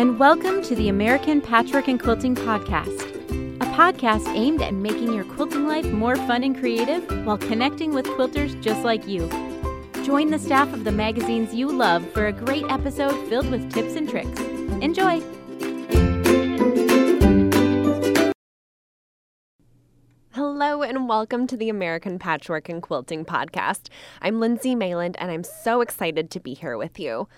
and welcome to the American Patchwork and Quilting Podcast, a podcast aimed at making your quilting life more fun and creative while connecting with quilters just like you. Join the staff of the magazines you love for a great episode filled with tips and tricks. Enjoy! Hello and welcome to the American Patchwork and Quilting Podcast. I'm Lindsay Mayland and I'm so excited to be here with you.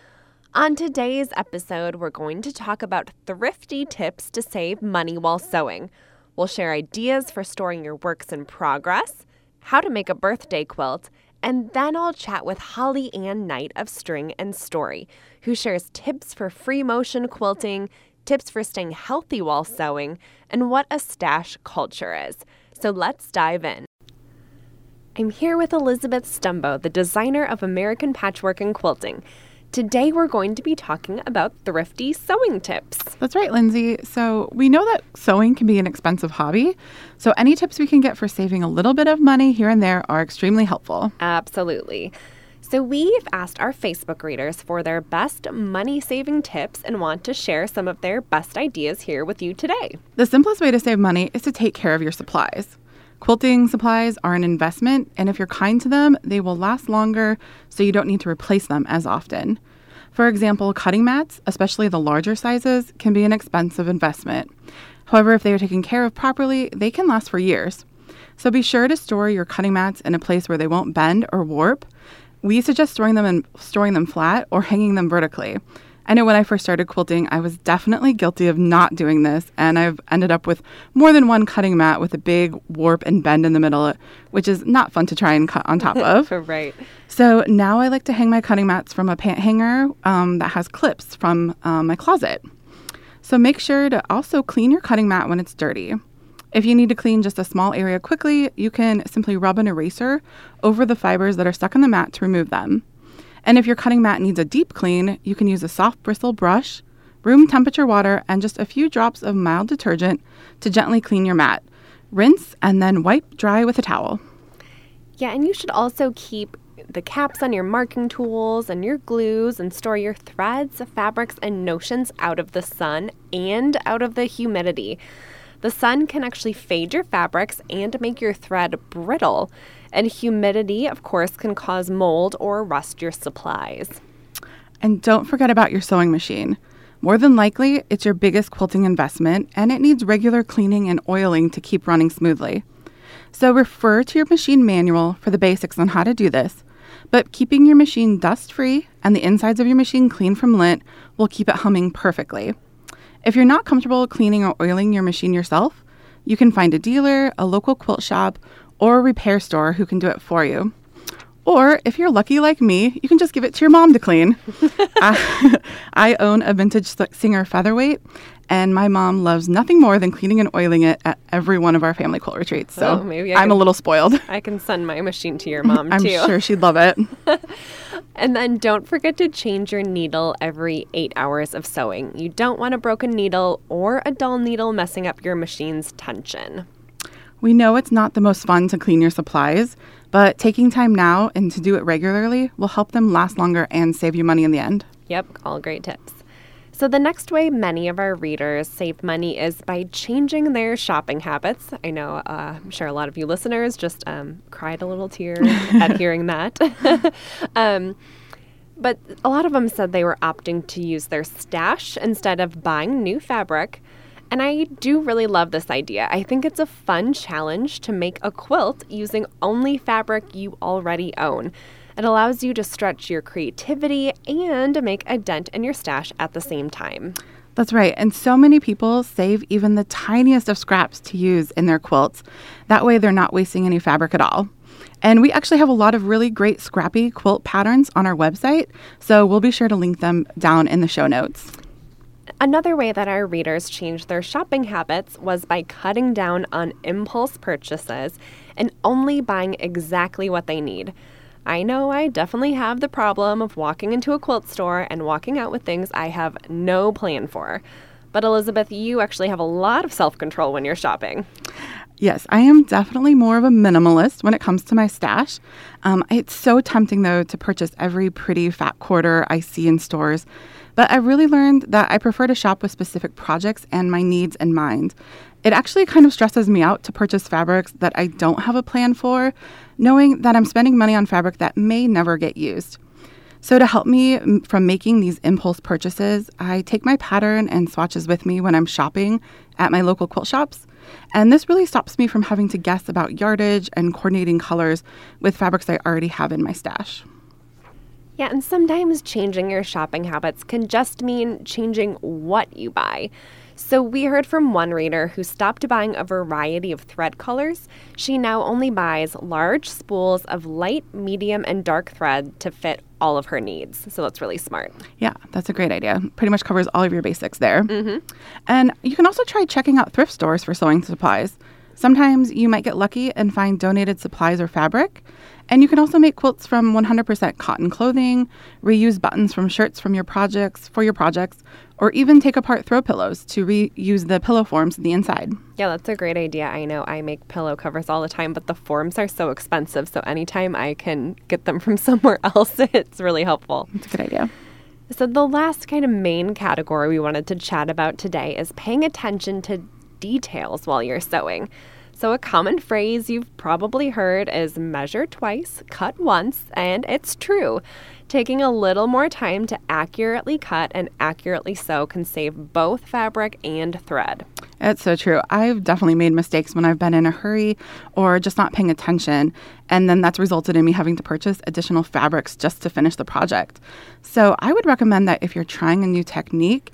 On today's episode, we're going to talk about thrifty tips to save money while sewing. We'll share ideas for storing your works in progress, how to make a birthday quilt, and then I'll chat with Holly Ann Knight of String and Story, who shares tips for free motion quilting, tips for staying healthy while sewing, and what a stash culture is. So let's dive in. I'm here with Elizabeth Stumbo, the designer of American Patchwork and Quilting. Today, we're going to be talking about thrifty sewing tips. That's right, Lindsay. So, we know that sewing can be an expensive hobby. So, any tips we can get for saving a little bit of money here and there are extremely helpful. Absolutely. So, we've asked our Facebook readers for their best money saving tips and want to share some of their best ideas here with you today. The simplest way to save money is to take care of your supplies. Quilting supplies are an investment, and if you're kind to them, they will last longer, so you don't need to replace them as often. For example, cutting mats, especially the larger sizes, can be an expensive investment. However, if they are taken care of properly, they can last for years. So be sure to store your cutting mats in a place where they won't bend or warp. We suggest storing them in, storing them flat or hanging them vertically. I know when I first started quilting, I was definitely guilty of not doing this, and I've ended up with more than one cutting mat with a big warp and bend in the middle, which is not fun to try and cut on top of. right. So now I like to hang my cutting mats from a pant hanger um, that has clips from um, my closet. So make sure to also clean your cutting mat when it's dirty. If you need to clean just a small area quickly, you can simply rub an eraser over the fibers that are stuck on the mat to remove them. And if your cutting mat needs a deep clean, you can use a soft bristle brush, room temperature water, and just a few drops of mild detergent to gently clean your mat. Rinse and then wipe dry with a towel. Yeah, and you should also keep the caps on your marking tools and your glues and store your threads, fabrics, and notions out of the sun and out of the humidity. The sun can actually fade your fabrics and make your thread brittle. And humidity, of course, can cause mold or rust your supplies. And don't forget about your sewing machine. More than likely, it's your biggest quilting investment and it needs regular cleaning and oiling to keep running smoothly. So refer to your machine manual for the basics on how to do this. But keeping your machine dust free and the insides of your machine clean from lint will keep it humming perfectly. If you're not comfortable cleaning or oiling your machine yourself, you can find a dealer, a local quilt shop, or a repair store who can do it for you. Or if you're lucky like me, you can just give it to your mom to clean. I, I own a vintage Singer featherweight, and my mom loves nothing more than cleaning and oiling it at every one of our family quilt retreats. So oh, maybe I am a little spoiled. I can send my machine to your mom too. I'm too. sure she'd love it. and then don't forget to change your needle every eight hours of sewing. You don't want a broken needle or a dull needle messing up your machine's tension. We know it's not the most fun to clean your supplies, but taking time now and to do it regularly will help them last longer and save you money in the end. Yep, all great tips. So, the next way many of our readers save money is by changing their shopping habits. I know, uh, I'm sure a lot of you listeners just um, cried a little tear at hearing that. um, but a lot of them said they were opting to use their stash instead of buying new fabric. And I do really love this idea. I think it's a fun challenge to make a quilt using only fabric you already own. It allows you to stretch your creativity and make a dent in your stash at the same time. That's right. And so many people save even the tiniest of scraps to use in their quilts. That way, they're not wasting any fabric at all. And we actually have a lot of really great scrappy quilt patterns on our website, so we'll be sure to link them down in the show notes. Another way that our readers changed their shopping habits was by cutting down on impulse purchases and only buying exactly what they need. I know I definitely have the problem of walking into a quilt store and walking out with things I have no plan for. But Elizabeth, you actually have a lot of self control when you're shopping. Yes, I am definitely more of a minimalist when it comes to my stash. Um, it's so tempting, though, to purchase every pretty fat quarter I see in stores. But I really learned that I prefer to shop with specific projects and my needs in mind. It actually kind of stresses me out to purchase fabrics that I don't have a plan for, knowing that I'm spending money on fabric that may never get used. So, to help me from making these impulse purchases, I take my pattern and swatches with me when I'm shopping at my local quilt shops. And this really stops me from having to guess about yardage and coordinating colors with fabrics I already have in my stash. Yeah, and sometimes changing your shopping habits can just mean changing what you buy. So, we heard from one reader who stopped buying a variety of thread colors. She now only buys large spools of light, medium, and dark thread to fit all of her needs. So, that's really smart. Yeah, that's a great idea. Pretty much covers all of your basics there. Mm-hmm. And you can also try checking out thrift stores for sewing supplies. Sometimes you might get lucky and find donated supplies or fabric. And you can also make quilts from 100% cotton clothing, reuse buttons from shirts from your projects for your projects, or even take apart throw pillows to reuse the pillow forms in the inside. Yeah, that's a great idea. I know I make pillow covers all the time, but the forms are so expensive. So anytime I can get them from somewhere else, it's really helpful. It's a good idea. So, the last kind of main category we wanted to chat about today is paying attention to details while you're sewing. So, a common phrase you've probably heard is measure twice, cut once, and it's true. Taking a little more time to accurately cut and accurately sew can save both fabric and thread. It's so true. I've definitely made mistakes when I've been in a hurry or just not paying attention. And then that's resulted in me having to purchase additional fabrics just to finish the project. So I would recommend that if you're trying a new technique,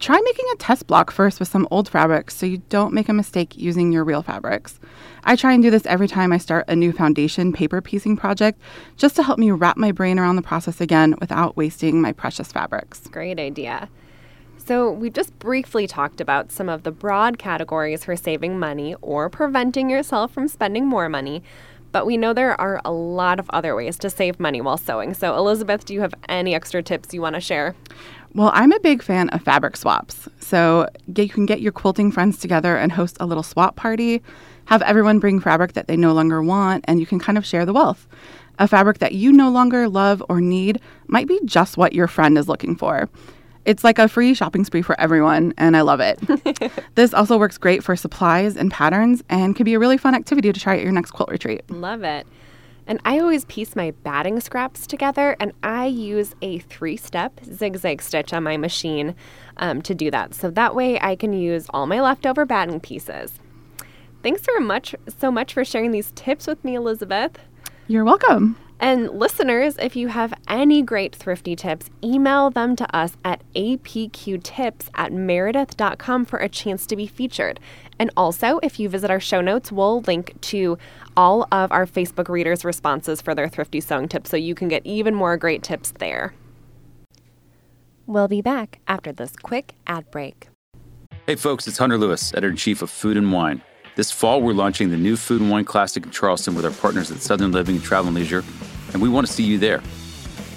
Try making a test block first with some old fabrics so you don't make a mistake using your real fabrics. I try and do this every time I start a new foundation paper piecing project just to help me wrap my brain around the process again without wasting my precious fabrics. Great idea. So, we just briefly talked about some of the broad categories for saving money or preventing yourself from spending more money, but we know there are a lot of other ways to save money while sewing. So, Elizabeth, do you have any extra tips you want to share? Well, I'm a big fan of fabric swaps. So you can get your quilting friends together and host a little swap party, have everyone bring fabric that they no longer want, and you can kind of share the wealth. A fabric that you no longer love or need might be just what your friend is looking for. It's like a free shopping spree for everyone, and I love it. this also works great for supplies and patterns and can be a really fun activity to try at your next quilt retreat. Love it. And I always piece my batting scraps together, and I use a three step zigzag stitch on my machine um, to do that. So that way I can use all my leftover batting pieces. Thanks so much, so much for sharing these tips with me, Elizabeth. You're welcome. And listeners, if you have any great thrifty tips, email them to us at apqtips at meredith.com for a chance to be featured. And also, if you visit our show notes, we'll link to all of our Facebook readers' responses for their thrifty sewing tips so you can get even more great tips there. We'll be back after this quick ad break. Hey folks, it's Hunter Lewis, editor in chief of Food and Wine. This fall, we're launching the new Food and Wine Classic in Charleston with our partners at Southern Living and Travel and Leisure, and we want to see you there.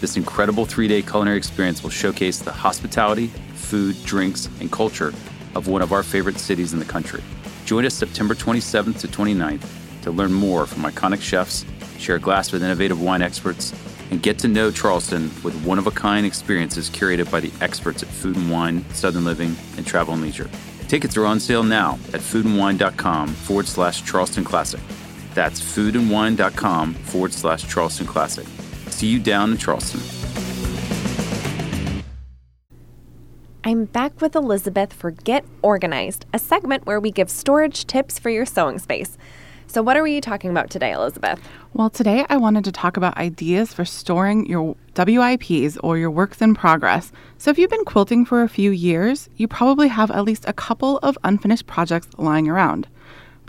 This incredible three day culinary experience will showcase the hospitality, food, drinks, and culture of one of our favorite cities in the country. Join us September 27th to 29th to learn more from iconic chefs, share a glass with innovative wine experts, and get to know Charleston with one of a kind experiences curated by the experts at Food and Wine, Southern Living, and Travel and Leisure. Tickets are on sale now at foodandwine.com forward slash Charleston Classic. That's foodandwine.com forward slash Charleston Classic. See you down in Charleston. I'm back with Elizabeth for Get Organized, a segment where we give storage tips for your sewing space. So, what are we talking about today, Elizabeth? Well, today I wanted to talk about ideas for storing your WIPs or your works in progress. So, if you've been quilting for a few years, you probably have at least a couple of unfinished projects lying around.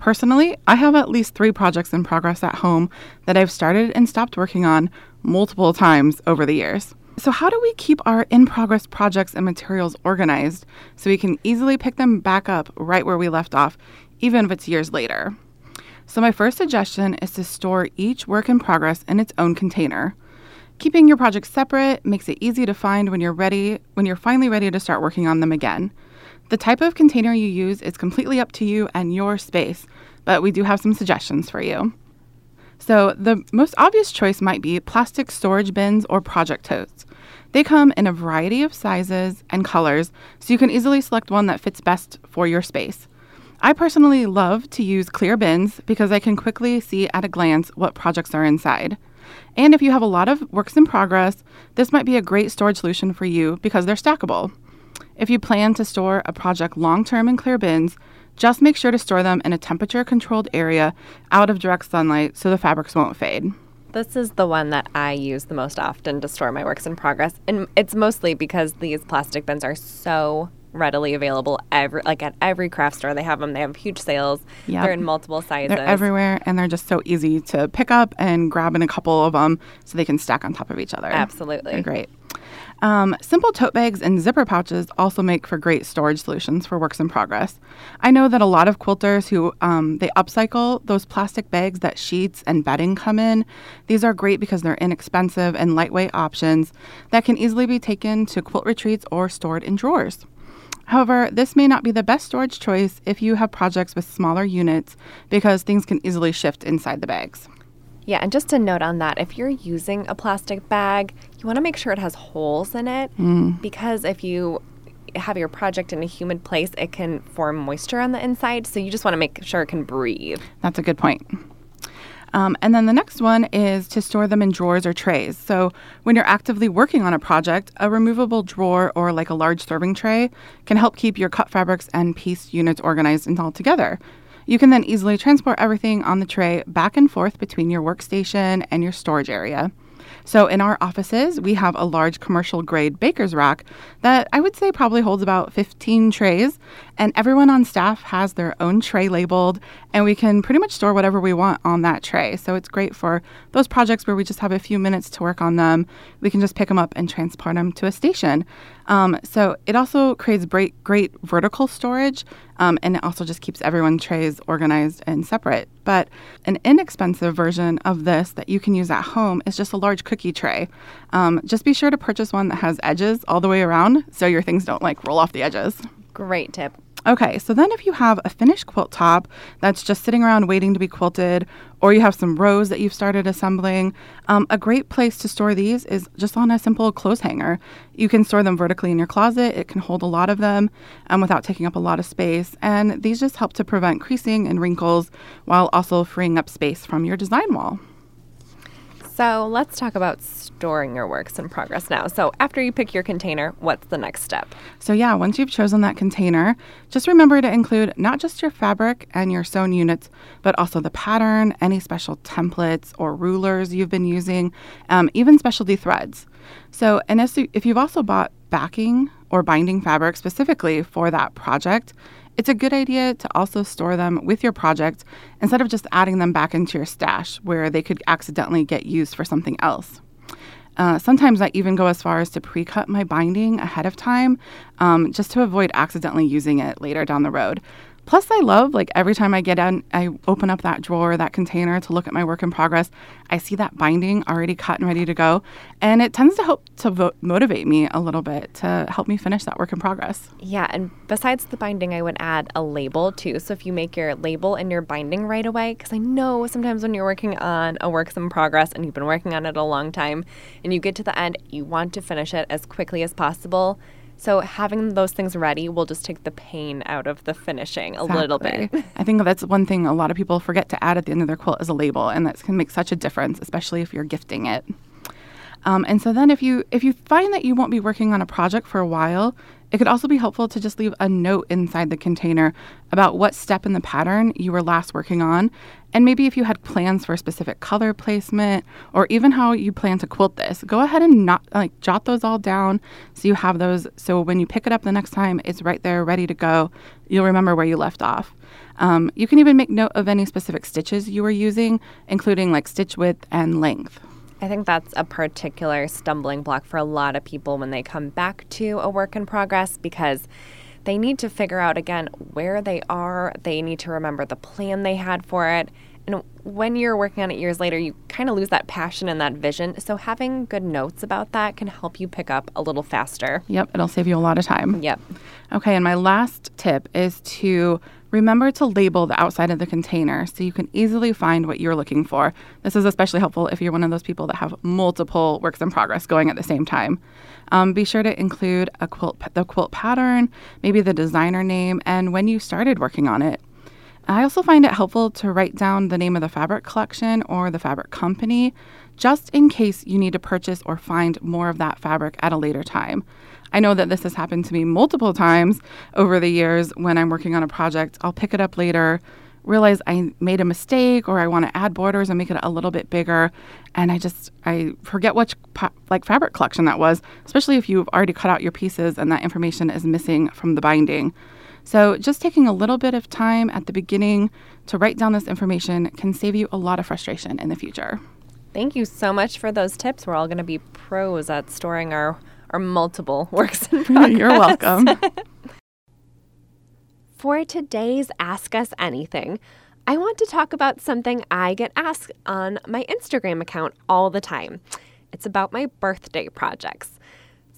Personally, I have at least three projects in progress at home that I've started and stopped working on multiple times over the years. So, how do we keep our in progress projects and materials organized so we can easily pick them back up right where we left off, even if it's years later? So, my first suggestion is to store each work in progress in its own container. Keeping your projects separate makes it easy to find when you're ready, when you're finally ready to start working on them again. The type of container you use is completely up to you and your space, but we do have some suggestions for you. So, the most obvious choice might be plastic storage bins or project totes. They come in a variety of sizes and colors, so you can easily select one that fits best for your space. I personally love to use clear bins because I can quickly see at a glance what projects are inside. And if you have a lot of works in progress, this might be a great storage solution for you because they're stackable. If you plan to store a project long term in clear bins, just make sure to store them in a temperature controlled area out of direct sunlight so the fabrics won't fade. This is the one that I use the most often to store my works in progress. And it's mostly because these plastic bins are so readily available every like at every craft store they have them they have huge sales Yep. they're in multiple sizes They're everywhere and they're just so easy to pick up and grab in a couple of them so they can stack on top of each other. Absolutely. They're great. Um, simple tote bags and zipper pouches also make for great storage solutions for works in progress. I know that a lot of quilters who um, they upcycle those plastic bags that sheets and bedding come in. These are great because they're inexpensive and lightweight options that can easily be taken to quilt retreats or stored in drawers. However, this may not be the best storage choice if you have projects with smaller units because things can easily shift inside the bags. Yeah, and just a note on that if you're using a plastic bag, you want to make sure it has holes in it because if you have your project in a humid place, it can form moisture on the inside. So you just want to make sure it can breathe. That's a good point. Um, and then the next one is to store them in drawers or trays. So when you're actively working on a project, a removable drawer or like a large serving tray can help keep your cut fabrics and piece units organized and all together. You can then easily transport everything on the tray back and forth between your workstation and your storage area. So in our offices, we have a large commercial grade baker's rack that I would say probably holds about 15 trays, and everyone on staff has their own tray labeled, and we can pretty much store whatever we want on that tray. So it's great for those projects where we just have a few minutes to work on them. We can just pick them up and transport them to a station. Um, so it also creates great, great vertical storage, um, and it also just keeps everyone's trays organized and separate. But an inexpensive version of this that you can use at home is just a large cookie tray. Um, just be sure to purchase one that has edges all the way around so your things don't like roll off the edges. Great tip. Okay, so then if you have a finished quilt top that's just sitting around waiting to be quilted, or you have some rows that you've started assembling, um, a great place to store these is just on a simple clothes hanger. You can store them vertically in your closet, it can hold a lot of them um, without taking up a lot of space, and these just help to prevent creasing and wrinkles while also freeing up space from your design wall. So let's talk about storing your works in progress now. So after you pick your container, what's the next step? So, yeah, once you've chosen that container, just remember to include not just your fabric and your sewn units, but also the pattern, any special templates or rulers you've been using, um, even specialty threads. So, and as if you've also bought backing or binding fabric specifically for that project, it's a good idea to also store them with your project instead of just adding them back into your stash where they could accidentally get used for something else. Uh, sometimes I even go as far as to pre cut my binding ahead of time um, just to avoid accidentally using it later down the road. Plus, I love like every time I get in, I open up that drawer, that container to look at my work in progress. I see that binding already cut and ready to go, and it tends to help to vo- motivate me a little bit to help me finish that work in progress. Yeah, and besides the binding, I would add a label too. So if you make your label and your binding right away, because I know sometimes when you're working on a work in progress and you've been working on it a long time and you get to the end, you want to finish it as quickly as possible. So having those things ready will just take the pain out of the finishing a little bit. I think that's one thing a lot of people forget to add at the end of their quilt is a label, and that can make such a difference, especially if you're gifting it. Um, and so then if you if you find that you won't be working on a project for a while, it could also be helpful to just leave a note inside the container about what step in the pattern you were last working on, and maybe if you had plans for specific color placement or even how you plan to quilt this. Go ahead and not like jot those all down so you have those so when you pick it up the next time, it's right there ready to go. You'll remember where you left off. Um, you can even make note of any specific stitches you were using, including like stitch width and length. I think that's a particular stumbling block for a lot of people when they come back to a work in progress because they need to figure out again where they are. They need to remember the plan they had for it. And when you're working on it years later, you kind of lose that passion and that vision. So having good notes about that can help you pick up a little faster. Yep, it'll save you a lot of time. Yep. Okay, and my last tip is to Remember to label the outside of the container so you can easily find what you're looking for. This is especially helpful if you're one of those people that have multiple works in progress going at the same time. Um, be sure to include a quilt, the quilt pattern, maybe the designer name, and when you started working on it. I also find it helpful to write down the name of the fabric collection or the fabric company just in case you need to purchase or find more of that fabric at a later time. I know that this has happened to me multiple times over the years when I'm working on a project. I'll pick it up later, realize I made a mistake or I want to add borders and make it a little bit bigger and I just I forget which like fabric collection that was, especially if you've already cut out your pieces and that information is missing from the binding. So, just taking a little bit of time at the beginning to write down this information can save you a lot of frustration in the future. Thank you so much for those tips. We're all going to be pros at storing our, our multiple works in progress. You're welcome. for today's Ask Us Anything, I want to talk about something I get asked on my Instagram account all the time. It's about my birthday projects.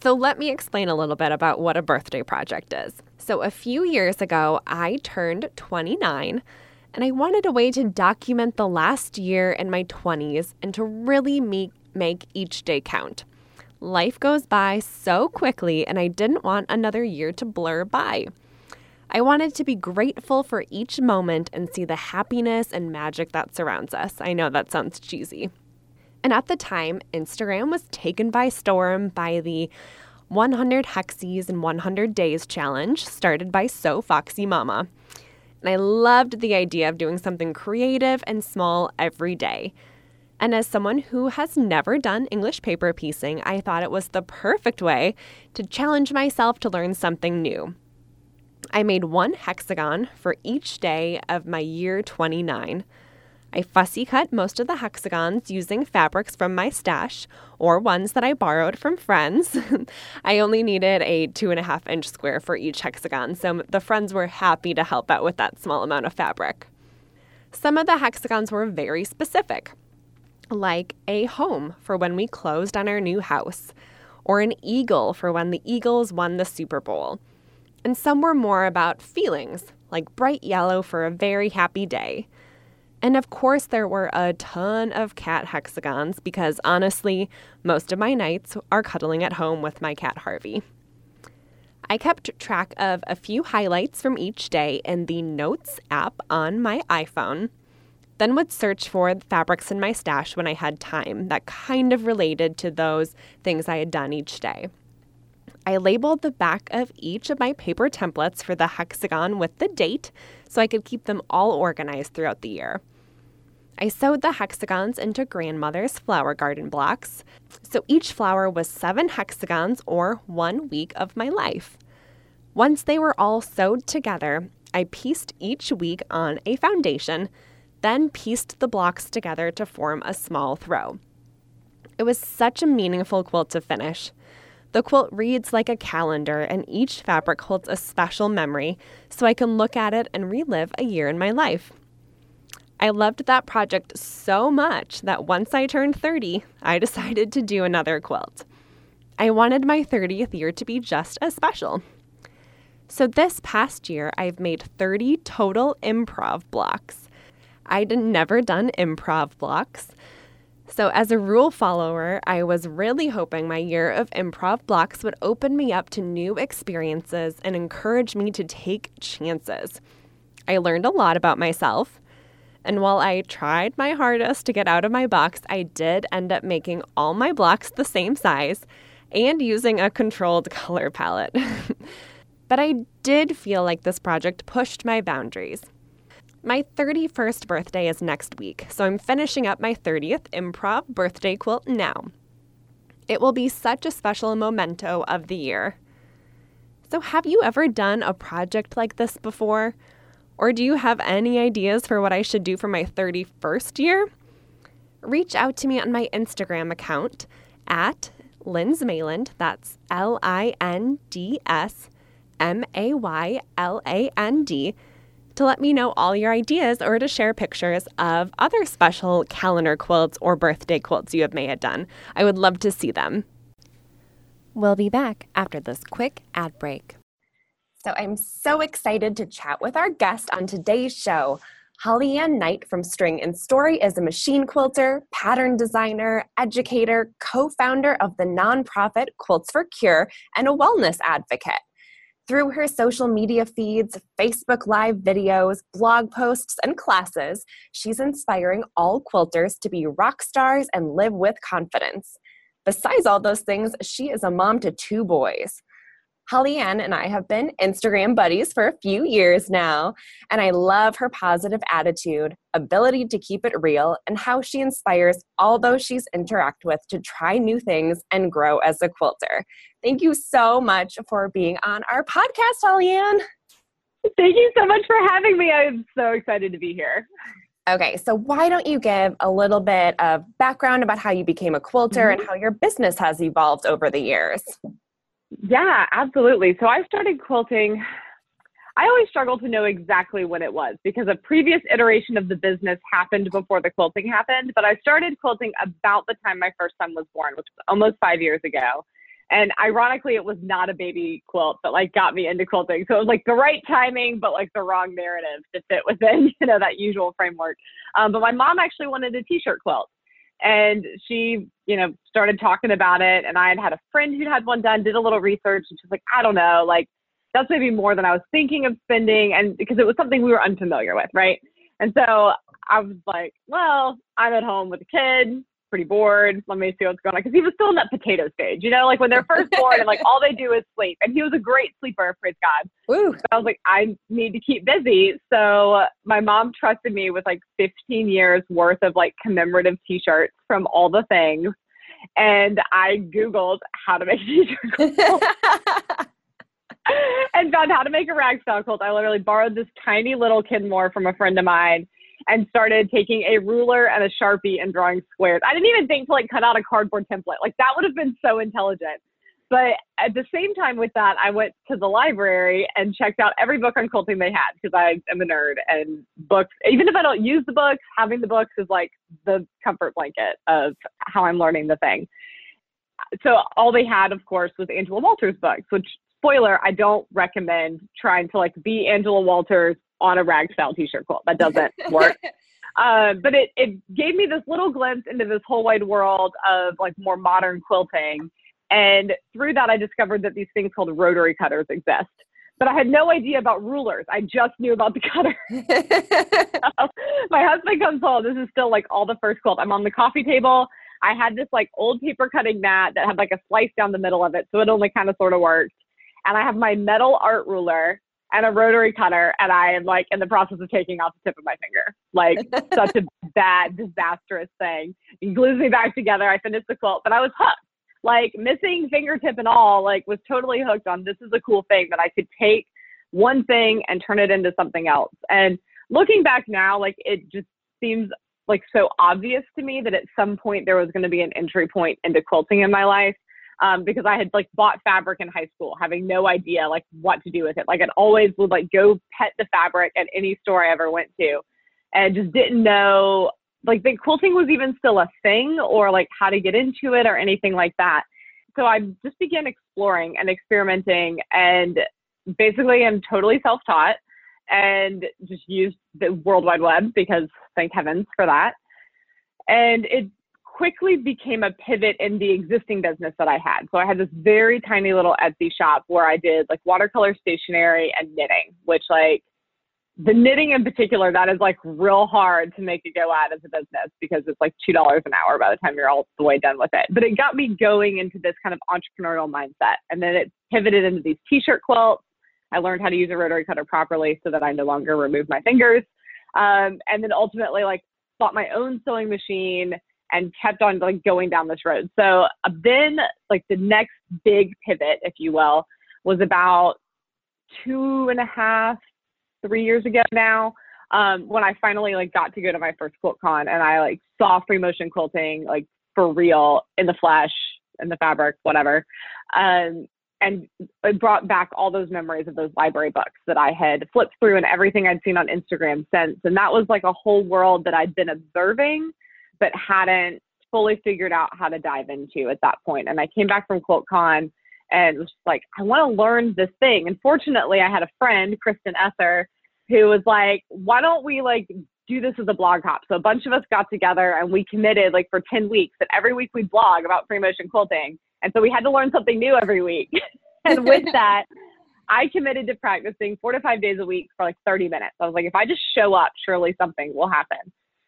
So, let me explain a little bit about what a birthday project is. So, a few years ago, I turned 29 and I wanted a way to document the last year in my 20s and to really make, make each day count. Life goes by so quickly, and I didn't want another year to blur by. I wanted to be grateful for each moment and see the happiness and magic that surrounds us. I know that sounds cheesy. And at the time, Instagram was taken by storm by the 100 Hexies in 100 Days challenge started by So Foxy Mama. And I loved the idea of doing something creative and small every day. And as someone who has never done English paper piecing, I thought it was the perfect way to challenge myself to learn something new. I made one hexagon for each day of my year 29. I fussy cut most of the hexagons using fabrics from my stash or ones that I borrowed from friends. I only needed a two and a half inch square for each hexagon, so the friends were happy to help out with that small amount of fabric. Some of the hexagons were very specific, like a home for when we closed on our new house, or an eagle for when the Eagles won the Super Bowl. And some were more about feelings, like bright yellow for a very happy day and of course, there were a ton of cat hexagons because honestly, most of my nights are cuddling at home with my cat Harvey. I kept track of a few highlights from each day in the Notes app on my iPhone, then would search for fabrics in my stash when I had time that kind of related to those things I had done each day. I labeled the back of each of my paper templates for the hexagon with the date so I could keep them all organized throughout the year. I sewed the hexagons into grandmother's flower garden blocks, so each flower was seven hexagons or one week of my life. Once they were all sewed together, I pieced each week on a foundation, then pieced the blocks together to form a small throw. It was such a meaningful quilt to finish. The quilt reads like a calendar, and each fabric holds a special memory, so I can look at it and relive a year in my life. I loved that project so much that once I turned 30, I decided to do another quilt. I wanted my 30th year to be just as special. So this past year, I've made 30 total improv blocks. I'd never done improv blocks. So, as a rule follower, I was really hoping my year of improv blocks would open me up to new experiences and encourage me to take chances. I learned a lot about myself. And while I tried my hardest to get out of my box, I did end up making all my blocks the same size and using a controlled color palette. but I did feel like this project pushed my boundaries. My 31st birthday is next week, so I'm finishing up my 30th improv birthday quilt now. It will be such a special memento of the year. So, have you ever done a project like this before? Or do you have any ideas for what I should do for my 31st year? Reach out to me on my Instagram account at Linds Mayland. That's L I N D S M A Y L A N D to let me know all your ideas or to share pictures of other special calendar quilts or birthday quilts you have may have done. I would love to see them. We'll be back after this quick ad break. So I'm so excited to chat with our guest on today's show. Holly Ann Knight from String and Story is a machine quilter, pattern designer, educator, co founder of the nonprofit Quilts for Cure, and a wellness advocate. Through her social media feeds, Facebook Live videos, blog posts, and classes, she's inspiring all quilters to be rock stars and live with confidence. Besides all those things, she is a mom to two boys. Holly Ann and I have been Instagram buddies for a few years now, and I love her positive attitude, ability to keep it real, and how she inspires all those she's interact with to try new things and grow as a quilter. Thank you so much for being on our podcast, Holly Ann. Thank you so much for having me. I'm so excited to be here. Okay, so why don't you give a little bit of background about how you became a quilter mm-hmm. and how your business has evolved over the years? Yeah, absolutely. So I started quilting. I always struggle to know exactly when it was because a previous iteration of the business happened before the quilting happened. But I started quilting about the time my first son was born, which was almost five years ago. And ironically, it was not a baby quilt that like got me into quilting. So it was like the right timing, but like the wrong narrative to fit within, you know, that usual framework. Um, but my mom actually wanted a t-shirt quilt and she you know started talking about it and i had had a friend who had one done did a little research and she's like i don't know like that's maybe more than i was thinking of spending and because it was something we were unfamiliar with right? And so i was like well i'm at home with a kid pretty bored. Let me see what's going on. Because he was still in that potato stage, you know, like when they're first born and like all they do is sleep. And he was a great sleeper, praise God. Woo. So I was like, I need to keep busy. So my mom trusted me with like 15 years worth of like commemorative t shirts from all the things. And I Googled how to make t shirts. and found how to make a rag style quilt. I literally borrowed this tiny little Kenmore from a friend of mine and started taking a ruler and a sharpie and drawing squares. I didn't even think to like cut out a cardboard template. Like that would have been so intelligent. But at the same time with that, I went to the library and checked out every book on quilting they had because I am a nerd and books, even if I don't use the books, having the books is like the comfort blanket of how I'm learning the thing. So all they had, of course, was Angela Walters books, which spoiler, I don't recommend trying to like be Angela Walters on a rag style t-shirt quilt. That doesn't work. Uh, but it, it gave me this little glimpse into this whole wide world of like more modern quilting. And through that, I discovered that these things called rotary cutters exist. But I had no idea about rulers. I just knew about the cutter. my husband comes home. This is still like all the first quilt. I'm on the coffee table. I had this like old paper cutting mat that had like a slice down the middle of it. So it only kind of sort of worked. And I have my metal art ruler and a rotary cutter and I am like in the process of taking off the tip of my finger. Like such a bad, disastrous thing. He glues me back together. I finished the quilt, but I was hooked. Like missing fingertip and all, like was totally hooked on this is a cool thing that I could take one thing and turn it into something else. And looking back now, like it just seems like so obvious to me that at some point there was going to be an entry point into quilting in my life um, because I had like bought fabric in high school, having no idea like what to do with it. Like I'd always would like go pet the fabric at any store I ever went to, and just didn't know like the quilting was even still a thing or like how to get into it or anything like that. So I just began exploring and experimenting, and basically I'm totally self-taught and just used the World Wide Web because thank heavens for that. And it quickly became a pivot in the existing business that I had. So I had this very tiny little Etsy shop where I did like watercolor stationery and knitting, which like the knitting in particular, that is like real hard to make it go out as a business because it's like $2 an hour by the time you're all the way done with it. But it got me going into this kind of entrepreneurial mindset. And then it pivoted into these t-shirt quilts. I learned how to use a rotary cutter properly so that I no longer remove my fingers. Um, and then ultimately like bought my own sewing machine and kept on like going down this road. So uh, then like the next big pivot, if you will, was about two and a half, three years ago now. Um, when I finally like got to go to my first QuiltCon and I like saw free motion quilting like for real in the flesh in the fabric, whatever. Um, and it brought back all those memories of those library books that I had flipped through and everything I'd seen on Instagram since. And that was like a whole world that I'd been observing but hadn't fully figured out how to dive into at that point. And I came back from QuiltCon and was like, I want to learn this thing. And fortunately, I had a friend, Kristen Esser, who was like, why don't we like do this as a blog hop? So a bunch of us got together and we committed like for 10 weeks that every week we'd blog about free motion quilting. And so we had to learn something new every week. and with that, I committed to practicing four to five days a week for like 30 minutes. I was like, if I just show up, surely something will happen.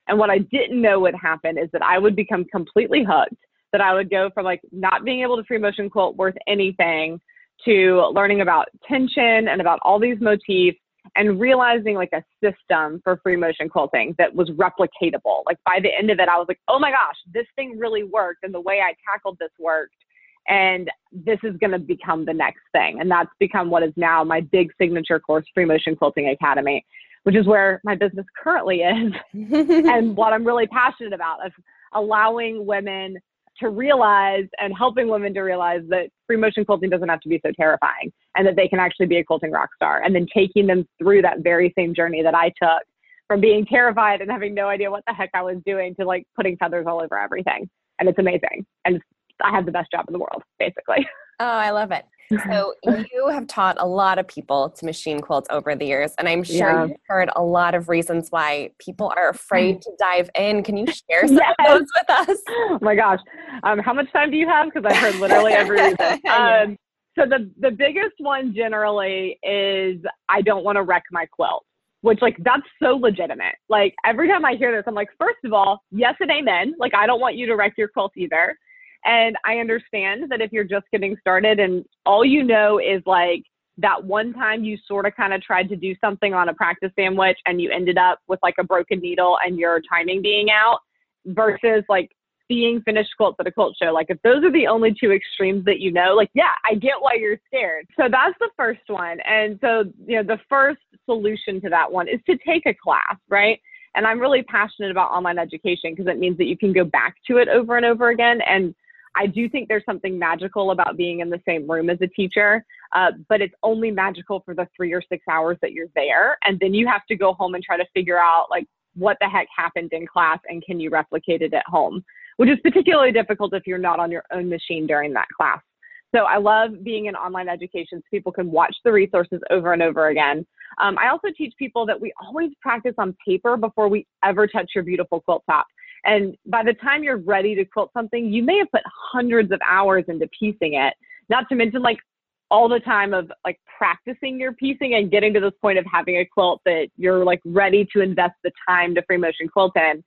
And what I didn't know would happen is that I would become completely hooked, that I would go from like not being able to free motion quilt worth anything to learning about tension and about all these motifs and realizing like a system for free motion quilting that was replicatable. Like by the end of it, I was like, oh my gosh, this thing really worked. And the way I tackled this worked. And this is going to become the next thing. And that's become what is now my big signature course, Free Motion Quilting Academy, which is where my business currently is and what I'm really passionate about of allowing women to realize and helping women to realize that free motion quilting doesn't have to be so terrifying and that they can actually be a quilting rock star and then taking them through that very same journey that I took from being terrified and having no idea what the heck I was doing to like putting feathers all over everything. And it's amazing. And I have the best job in the world, basically. Oh, I love it. So you have taught a lot of people to machine quilt over the years, and I'm sure yeah. you've heard a lot of reasons why people are afraid to dive in. Can you share some yes. of those with us? Oh my gosh, um, how much time do you have? Because I've heard literally every reason. Um, so the the biggest one generally is I don't want to wreck my quilt which like that's so legitimate. Like every time I hear this, I'm like, first of all, yes and amen. Like I don't want you to wreck your quilt either. And I understand that if you're just getting started and all you know is like that one time you sort of kind of tried to do something on a practice sandwich and you ended up with like a broken needle and your timing being out versus like seeing finished quilts at a quilt show. Like if those are the only two extremes that you know, like yeah, I get why you're scared. So that's the first one. And so, you know, the first solution to that one is to take a class, right? And I'm really passionate about online education because it means that you can go back to it over and over again and I do think there's something magical about being in the same room as a teacher, uh, but it's only magical for the three or six hours that you're there. And then you have to go home and try to figure out like what the heck happened in class and can you replicate it at home, which is particularly difficult if you're not on your own machine during that class. So I love being in online education so people can watch the resources over and over again. Um, I also teach people that we always practice on paper before we ever touch your beautiful quilt top. And by the time you're ready to quilt something, you may have put hundreds of hours into piecing it, not to mention like all the time of like practicing your piecing and getting to this point of having a quilt that you're like ready to invest the time to free motion quilt in.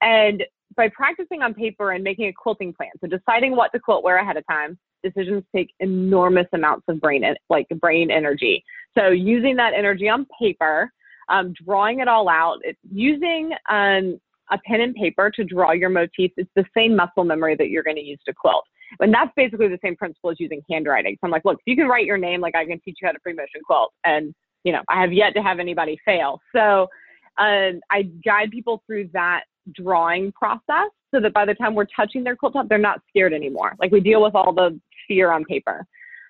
And by practicing on paper and making a quilting plan, so deciding what to quilt where ahead of time, decisions take enormous amounts of brain like brain energy. So using that energy on paper, um, drawing it all out, it, using um, a pen and paper to draw your motifs, it's the same muscle memory that you're going to use to quilt. And that's basically the same principle as using handwriting. So I'm like, look, if you can write your name, like I can teach you how to free motion quilt. And, you know, I have yet to have anybody fail. So um, I guide people through that drawing process so that by the time we're touching their quilt top, they're not scared anymore. Like we deal with all the fear on paper.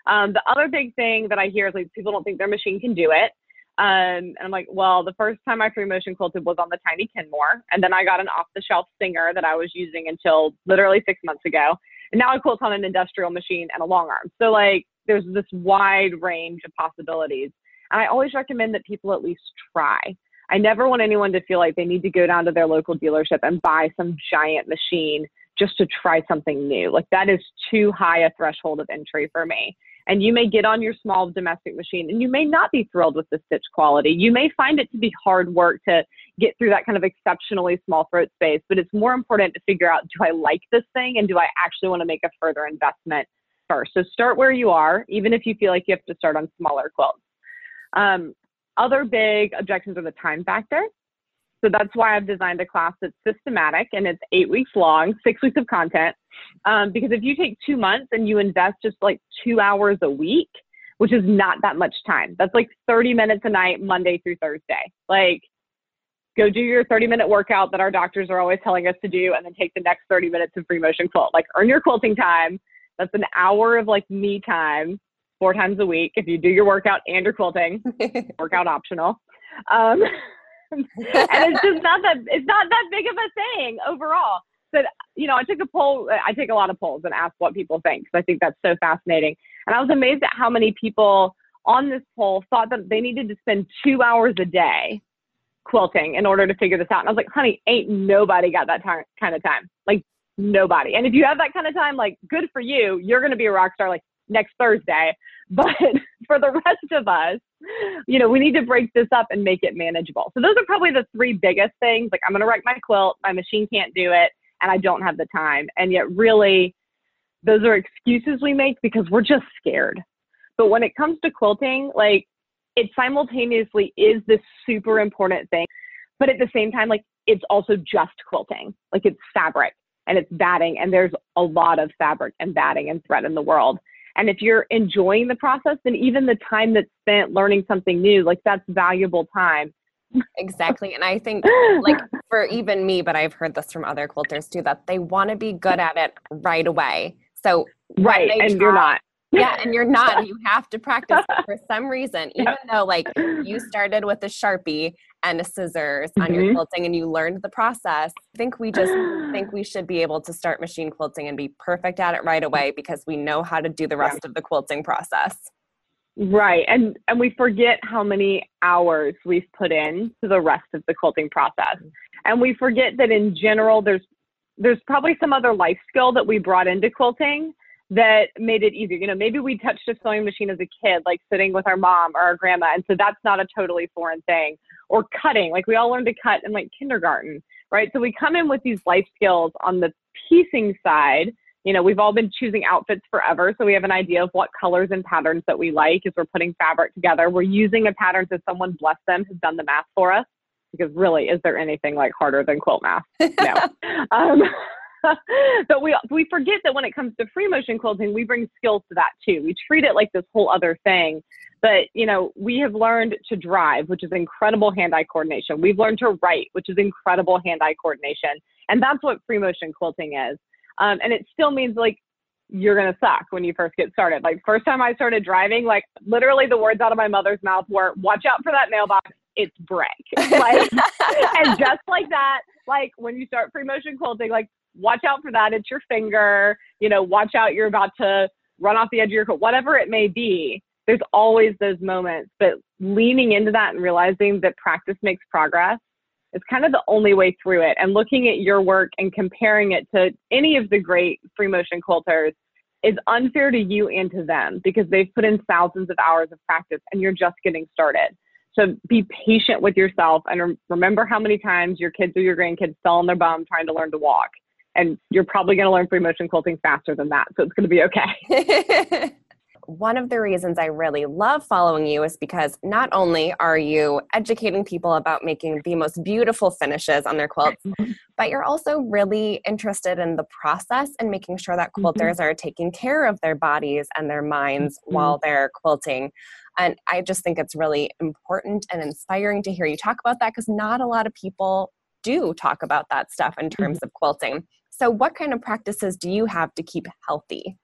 Um, the other big thing that I hear is like people don't think their machine can do it. Um, and I'm like, well, the first time I free motion quilted was on the Tiny Kenmore. And then I got an off the shelf Singer that I was using until literally six months ago. And now I quilt on an industrial machine and a long arm. So, like, there's this wide range of possibilities. And I always recommend that people at least try. I never want anyone to feel like they need to go down to their local dealership and buy some giant machine just to try something new. Like, that is too high a threshold of entry for me. And you may get on your small domestic machine and you may not be thrilled with the stitch quality. You may find it to be hard work to get through that kind of exceptionally small throat space, but it's more important to figure out do I like this thing and do I actually want to make a further investment first? So start where you are, even if you feel like you have to start on smaller quilts. Um, other big objections are the time factor. So that's why I've designed a class that's systematic and it's eight weeks long, six weeks of content. Um, because if you take two months and you invest just like two hours a week, which is not that much time, that's like 30 minutes a night, Monday through Thursday. Like, go do your 30 minute workout that our doctors are always telling us to do, and then take the next 30 minutes of free motion quilt. Like, earn your quilting time. That's an hour of like me time four times a week if you do your workout and your quilting, workout optional. Um, and it's just not that it's not that big of a thing overall. But you know, I took a poll. I take a lot of polls and ask what people think because I think that's so fascinating. And I was amazed at how many people on this poll thought that they needed to spend two hours a day quilting in order to figure this out. And I was like, honey, ain't nobody got that time, kind of time. Like nobody. And if you have that kind of time, like good for you. You're going to be a rock star like next Thursday. But for the rest of us, you know, we need to break this up and make it manageable. So those are probably the three biggest things. Like I'm going to write my quilt, my machine can't do it, and I don't have the time. And yet really those are excuses we make because we're just scared. But when it comes to quilting, like it simultaneously is this super important thing. But at the same time, like it's also just quilting. Like it's fabric and it's batting, and there's a lot of fabric and batting and thread in the world. And if you're enjoying the process, then even the time that's spent learning something new, like that's valuable time. Exactly. And I think, like, for even me, but I've heard this from other quilters too, that they want to be good at it right away. So, right. And try, you're not yeah and you're not you have to practice for some reason even though like you started with a sharpie and a scissors mm-hmm. on your mm-hmm. quilting and you learned the process i think we just think we should be able to start machine quilting and be perfect at it right away because we know how to do the rest yeah. of the quilting process right and and we forget how many hours we've put in to the rest of the quilting process and we forget that in general there's there's probably some other life skill that we brought into quilting that made it easier. You know, maybe we touched a sewing machine as a kid, like sitting with our mom or our grandma, and so that's not a totally foreign thing. Or cutting, like we all learned to cut in like kindergarten, right? So we come in with these life skills on the piecing side. You know, we've all been choosing outfits forever, so we have an idea of what colors and patterns that we like as we're putting fabric together. We're using a pattern so someone, bless them, has done the math for us. Because really, is there anything like harder than quilt math? No. um, but we we forget that when it comes to free motion quilting, we bring skills to that too. We treat it like this whole other thing. But you know, we have learned to drive, which is incredible hand-eye coordination. We've learned to write, which is incredible hand-eye coordination, and that's what free motion quilting is. Um, and it still means like you're gonna suck when you first get started. Like first time I started driving, like literally the words out of my mother's mouth were, "Watch out for that mailbox, it's brick." Like, and just like that, like when you start free motion quilting, like watch out for that. It's your finger. You know, watch out. You're about to run off the edge of your coat, whatever it may be. There's always those moments, but leaning into that and realizing that practice makes progress is kind of the only way through it. And looking at your work and comparing it to any of the great free motion quilters is unfair to you and to them because they've put in thousands of hours of practice and you're just getting started. So be patient with yourself and remember how many times your kids or your grandkids fell on their bum trying to learn to walk and you're probably going to learn free motion quilting faster than that. So it's going to be okay. One of the reasons I really love following you is because not only are you educating people about making the most beautiful finishes on their quilts, mm-hmm. but you're also really interested in the process and making sure that mm-hmm. quilters mm-hmm. are taking care of their bodies and their minds mm-hmm. while they're quilting. And I just think it's really important and inspiring to hear you talk about that because not a lot of people do talk about that stuff in terms mm-hmm. of quilting. So, what kind of practices do you have to keep healthy?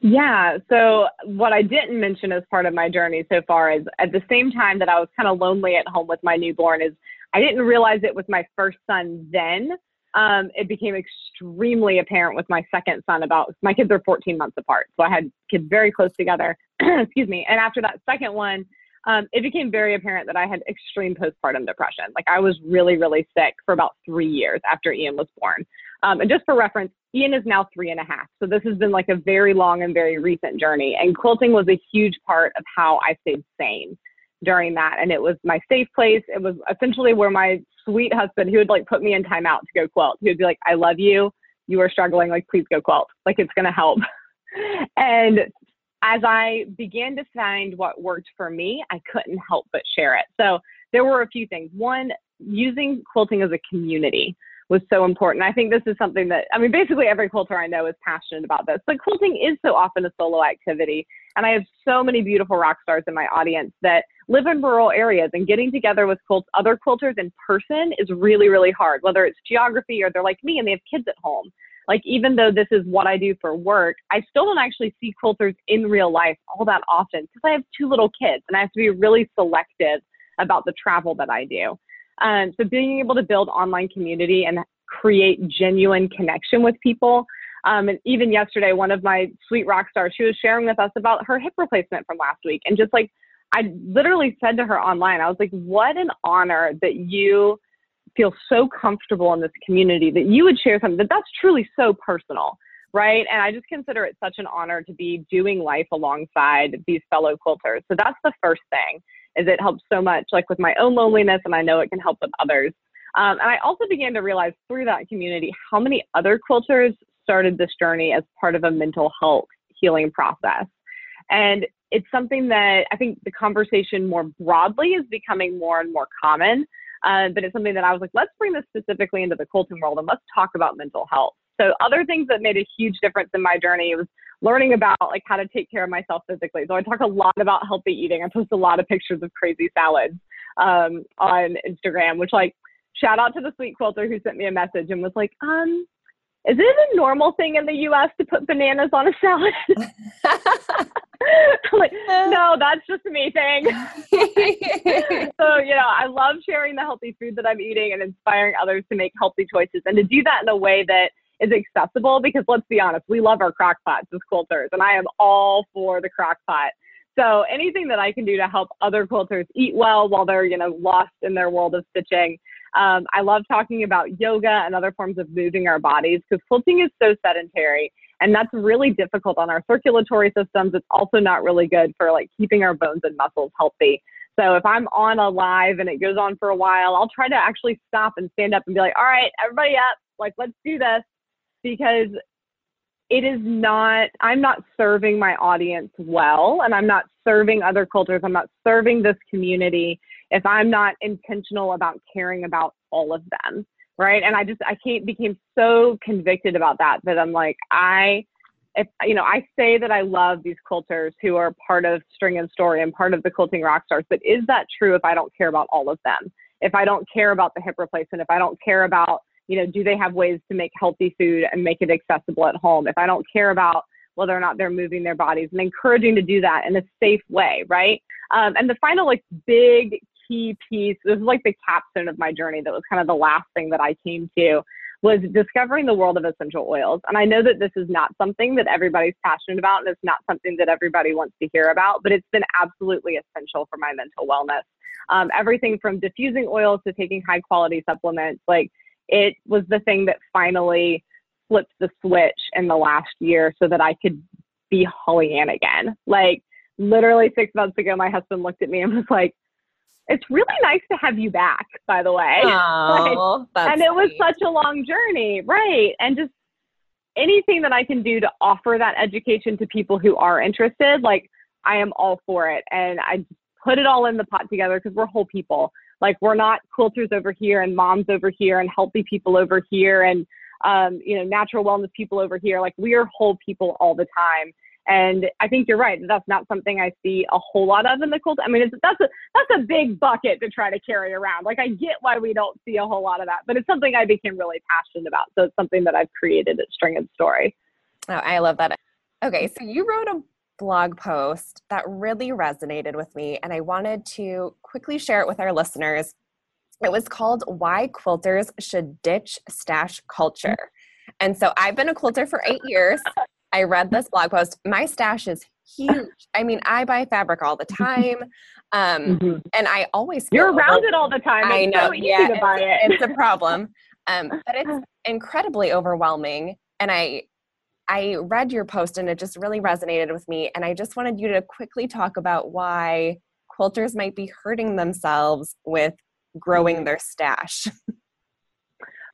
Yeah. So, what I didn't mention as part of my journey so far is at the same time that I was kind of lonely at home with my newborn, is I didn't realize it was my first son then. Um, it became extremely apparent with my second son about my kids are 14 months apart. So I had kids very close together. Excuse me. And after that second one, um, it became very apparent that I had extreme postpartum depression. Like I was really, really sick for about three years after Ian was born. Um, and just for reference, Ian is now three and a half. So this has been like a very long and very recent journey. And quilting was a huge part of how I stayed sane during that. And it was my safe place. It was essentially where my sweet husband, he would like put me in timeout to go quilt. He would be like, I love you. You are struggling. Like, please go quilt. Like, it's going to help. and as I began to find what worked for me, I couldn't help but share it. So there were a few things. One, using quilting as a community was so important. I think this is something that, I mean, basically every quilter I know is passionate about this, but quilting is so often a solo activity. And I have so many beautiful rock stars in my audience that live in rural areas and getting together with other quilters in person is really, really hard, whether it's geography or they're like me and they have kids at home. Like, even though this is what I do for work, I still don't actually see quilters in real life all that often because I have two little kids and I have to be really selective about the travel that I do. Um, so being able to build online community and create genuine connection with people Um, and even yesterday, one of my sweet rock stars, she was sharing with us about her hip replacement from last week. And just like, I literally said to her online, I was like, what an honor that you feel so comfortable in this community that you would share something that that's truly so personal right? And I just consider it such an honor to be doing life alongside these fellow quilters. So that's the first thing is it helps so much like with my own loneliness and I know it can help with others. Um, and I also began to realize through that community how many other quilters started this journey as part of a mental health healing process. And it's something that I think the conversation more broadly is becoming more and more common. Uh, but it's something that I was like, let's bring this specifically into the quilting world and let's talk about mental health. So other things that made a huge difference in my journey was learning about like how to take care of myself physically. So I talk a lot about healthy eating. I post a lot of pictures of crazy salads um, on Instagram, which like shout out to the sweet quilter who sent me a message and was like, um, is it a normal thing in the US to put bananas on a salad? like, no, that's just me thing. so, you know, I love sharing the healthy food that I'm eating and inspiring others to make healthy choices and to do that in a way that is accessible because let's be honest, we love our crock pots as quilters, and I am all for the crock pot. So anything that I can do to help other quilters eat well while they're, you know, lost in their world of stitching. Um, I love talking about yoga and other forms of moving our bodies because quilting is so sedentary and that's really difficult on our circulatory systems. It's also not really good for like keeping our bones and muscles healthy. So if I'm on a live and it goes on for a while, I'll try to actually stop and stand up and be like, all right, everybody up, like let's do this because it is not i'm not serving my audience well and i'm not serving other cultures. I'm not serving this community if i'm not intentional about caring about all of them right? And i just i can't became so convicted about that that i'm like i if you know i say that i love these quilters who are part of string and story and part of the quilting rock stars but is that true if i don't care about all of them? If i don't care about the hip replacement if i don't care about you know, do they have ways to make healthy food and make it accessible at home? If I don't care about whether or not they're moving their bodies and encouraging to do that in a safe way, right? Um, and the final, like, big key piece, this is like the capstone of my journey that was kind of the last thing that I came to was discovering the world of essential oils. And I know that this is not something that everybody's passionate about and it's not something that everybody wants to hear about, but it's been absolutely essential for my mental wellness. Um, everything from diffusing oils to taking high quality supplements, like it was the thing that finally flipped the switch in the last year so that I could be Holly Ann again. Like literally six months ago, my husband looked at me and was like, it's really nice to have you back, by the way. Oh, like, and it was such a long journey, right? And just anything that I can do to offer that education to people who are interested, like I am all for it. And I put it all in the pot together because we're whole people. Like we're not quilters over here and moms over here and healthy people over here and um, you know natural wellness people over here. Like we are whole people all the time. And I think you're right. That's not something I see a whole lot of in the quilt. I mean, it's, that's a that's a big bucket to try to carry around. Like I get why we don't see a whole lot of that, but it's something I became really passionate about. So it's something that I've created at String and Story. Oh, I love that. Okay, so you wrote a blog post that really resonated with me, and I wanted to quickly share it with our listeners. It was called Why Quilters Should Ditch Stash Culture. And so I've been a quilter for eight years. I read this blog post. My stash is huge. I mean, I buy fabric all the time. Um, mm-hmm. And I always You're around it all the time. It's I know. So yeah, it's, it. it's, a problem. Um, but it's incredibly overwhelming. And I I read your post and it just really resonated with me. And I just wanted you to quickly talk about why quilters might be hurting themselves with growing their stash.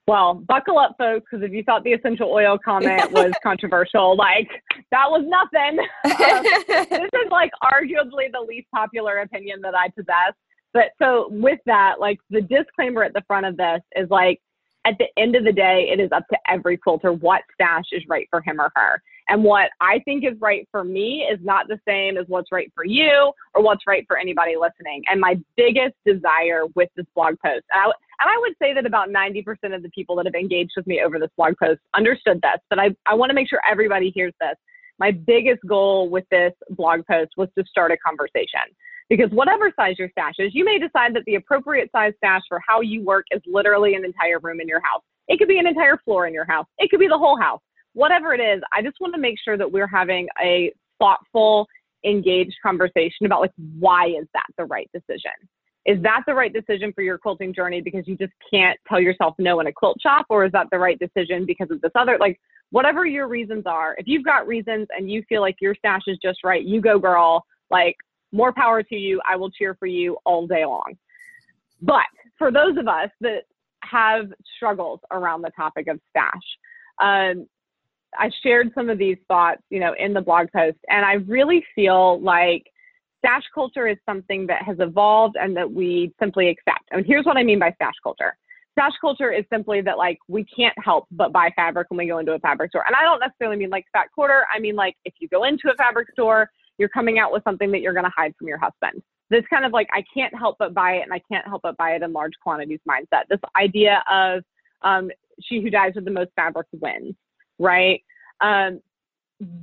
Well, buckle up, folks, because if you thought the essential oil comment was controversial, like that was nothing. Um, this is like arguably the least popular opinion that I possess. But so with that, like the disclaimer at the front of this is like, at the end of the day, it is up to every quilter what stash is right for him or her. And what I think is right for me is not the same as what's right for you or what's right for anybody listening. And my biggest desire with this blog post, and I, and I would say that about 90% of the people that have engaged with me over this blog post understood this, but I, I want to make sure everybody hears this. My biggest goal with this blog post was to start a conversation. Because whatever size your stash is, you may decide that the appropriate size stash for how you work is literally an entire room in your house. It could be an entire floor in your house. It could be the whole house. whatever it is, I just want to make sure that we're having a thoughtful, engaged conversation about like why is that the right decision? Is that the right decision for your quilting journey because you just can't tell yourself no in a quilt shop or is that the right decision because of this other like whatever your reasons are. If you've got reasons and you feel like your stash is just right, you go girl. Like more power to you. I will cheer for you all day long. But for those of us that have struggles around the topic of stash, um, I shared some of these thoughts, you know, in the blog post, and I really feel like stash culture is something that has evolved and that we simply accept. And here's what I mean by stash culture. Stash culture is simply that like we can't help but buy fabric when we go into a fabric store. And I don't necessarily mean like fat quarter. I mean like if you go into a fabric store, you're coming out with something that you're going to hide from your husband. This kind of like I can't help but buy it and I can't help but buy it in large quantities mindset. This idea of um, she who dies with the most fabric wins, right? Um,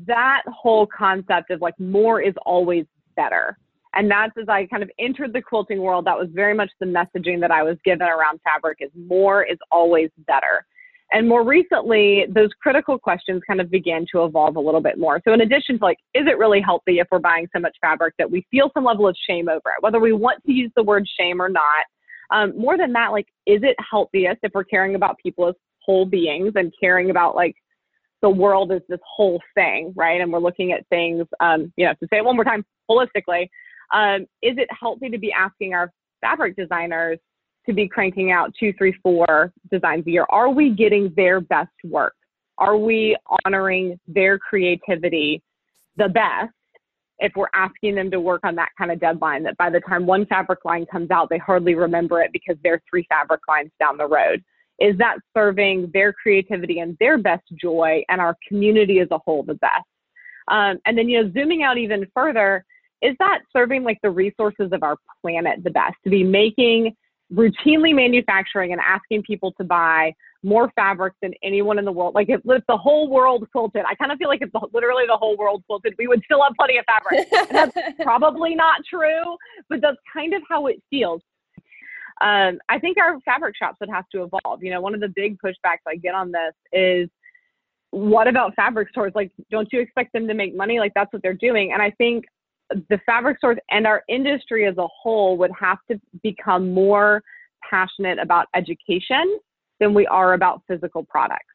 that whole concept of like more is always better. And that's as I kind of entered the quilting world, that was very much the messaging that I was given around fabric is more is always better. And more recently, those critical questions kind of began to evolve a little bit more. So in addition to like, is it really healthy if we're buying so much fabric that we feel some level of shame over it, whether we want to use the word shame or not? Um, more than that, like, is it healthiest if we're caring about people as whole beings and caring about like the world as this whole thing, right? And we're looking at things, um, you know, to say it one more time, holistically. Um, is it healthy to be asking our fabric designers to be cranking out two, three, four designs a year? Are we getting their best work? Are we honoring their creativity the best if we're asking them to work on that kind of deadline that by the time one fabric line comes out, they hardly remember it because they're three fabric lines down the road? Is that serving their creativity and their best joy and our community as a whole the best? Um, and then, you know, zooming out even further, is that serving like the resources of our planet the best to be making routinely manufacturing and asking people to buy more fabric than anyone in the world. Like if, if the whole world quilted, I kind of feel like if the, literally the whole world quilted, we would still have plenty of fabric. And that's probably not true, but that's kind of how it feels. Um, I think our fabric shops would have to evolve. You know, one of the big pushbacks I get on this is, what about fabric stores? Like, don't you expect them to make money? Like that's what they're doing. And I think the fabric stores and our industry as a whole would have to become more passionate about education than we are about physical products.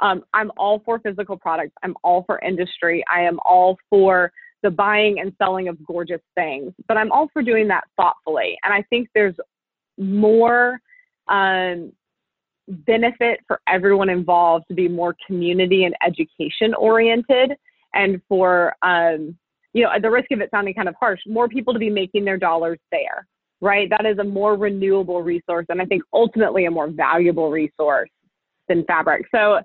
Um, I'm all for physical products. I'm all for industry. I am all for the buying and selling of gorgeous things, but I'm all for doing that thoughtfully. And I think there's more um, benefit for everyone involved to be more community and education oriented and for um, you know, at the risk of it sounding kind of harsh, more people to be making their dollars there, right? That is a more renewable resource and I think ultimately a more valuable resource than fabric. So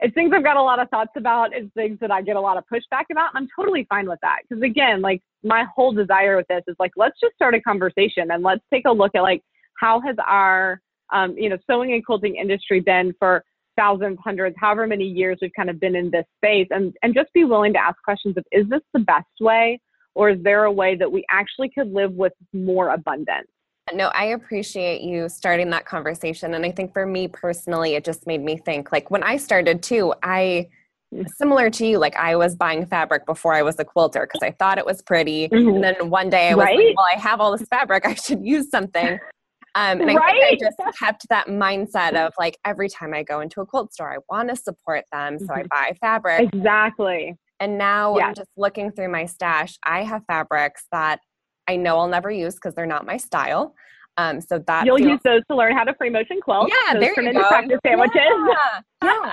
it's things I've got a lot of thoughts about. It's things that I get a lot of pushback about. I'm totally fine with that. Because again, like my whole desire with this is like, let's just start a conversation and let's take a look at like, how has our, um, you know, sewing and quilting industry been for thousands, hundreds, however many years we've kind of been in this space and, and just be willing to ask questions of is this the best way or is there a way that we actually could live with more abundance? No, I appreciate you starting that conversation. And I think for me personally, it just made me think like when I started too, I, mm. similar to you, like I was buying fabric before I was a quilter because I thought it was pretty. Mm-hmm. And then one day I was right? like, well, I have all this fabric, I should use something. Um, and? I I just kept that mindset of like every time I go into a quilt store, I want to support them. So mm-hmm. I buy fabric. Exactly. And now yes. I'm just looking through my stash. I have fabrics that I know I'll never use because they're not my style. Um, so that you'll feels- use those to learn how to free motion quilt. Yeah, those there turn you into go. practice sandwiches. Yeah. yeah.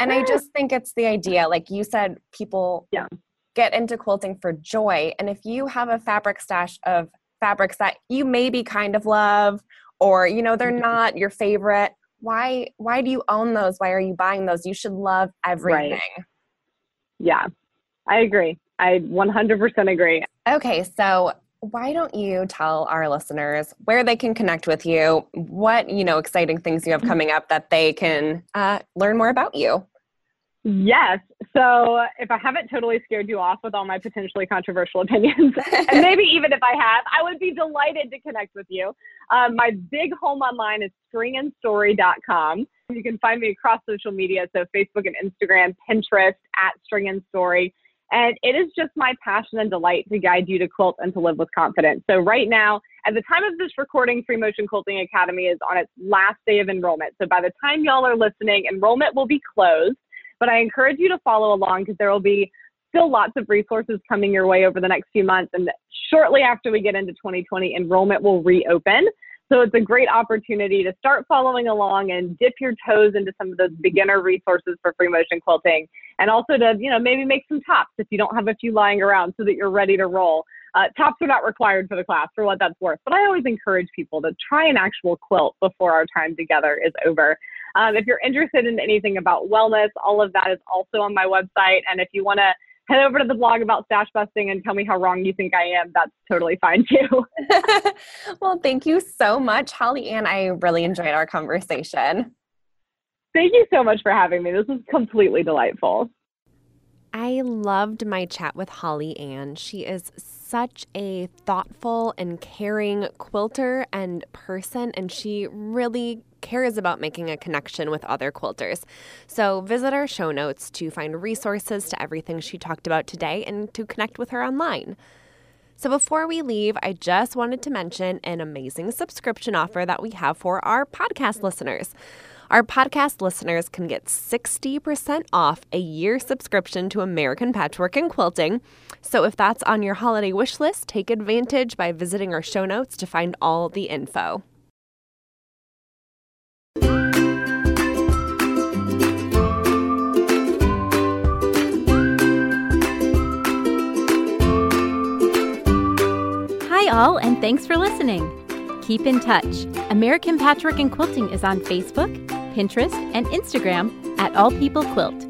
and I just think it's the idea, like you said, people yeah. get into quilting for joy. And if you have a fabric stash of fabrics that you maybe kind of love or you know they're mm-hmm. not your favorite. Why why do you own those? Why are you buying those? You should love everything. Right. yeah i agree. I 100% agree. Okay so why don't you tell our listeners where they can connect with you what you know exciting things you have mm-hmm. coming up that they can uh, learn more about you Yes. So if I haven't totally scared you off with all my potentially controversial opinions, and maybe even if I have, I would be delighted to connect with you. Um, my big home online is stringandstory.com. You can find me across social media, so Facebook and Instagram, Pinterest at String and Story. And it is just my passion and delight to guide you to quilt and to live with confidence. So right now, at the time of this recording, Free Motion Quilting Academy is on its last day of enrollment. So by the time y'all are listening, enrollment will be closed. But I encourage you to follow along because there will be still lots of resources coming your way over the next few months. And shortly after we get into 2020, enrollment will reopen. So it's a great opportunity to start following along and dip your toes into some of those beginner resources for free motion quilting and also to, you know, maybe make some tops if you don't have a few lying around so that you're ready to roll. Uh, tops are not required for the class for what that's worth, but I always encourage people to try an actual quilt before our time together is over. Um, if you're interested in anything about wellness, all of that is also on my website. And if you want to head over to the blog about stash busting and tell me how wrong you think I am, that's totally fine too. well, thank you so much, Holly Ann. I really enjoyed our conversation. Thank you so much for having me. This was completely delightful. I loved my chat with Holly Ann. She is such a thoughtful and caring quilter and person, and she really cares about making a connection with other quilters. So visit our show notes to find resources to everything she talked about today and to connect with her online. So before we leave, I just wanted to mention an amazing subscription offer that we have for our podcast listeners. Our podcast listeners can get 60% off a year subscription to American Patchwork and Quilting. So if that's on your holiday wish list, take advantage by visiting our show notes to find all the info. Hi, all, and thanks for listening. Keep in touch. American Patchwork and Quilting is on Facebook, Pinterest, and Instagram at All People Quilt.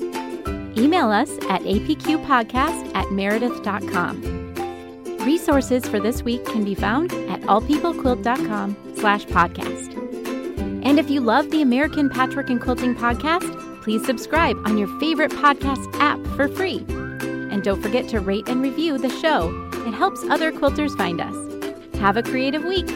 Email us at apqpodcast at meredith.com. Resources for this week can be found at allpeoplequilt.com slash podcast. And if you love the American Patchwork and Quilting podcast, please subscribe on your favorite podcast app for free. And don't forget to rate and review the show. It helps other quilters find us. Have a creative week.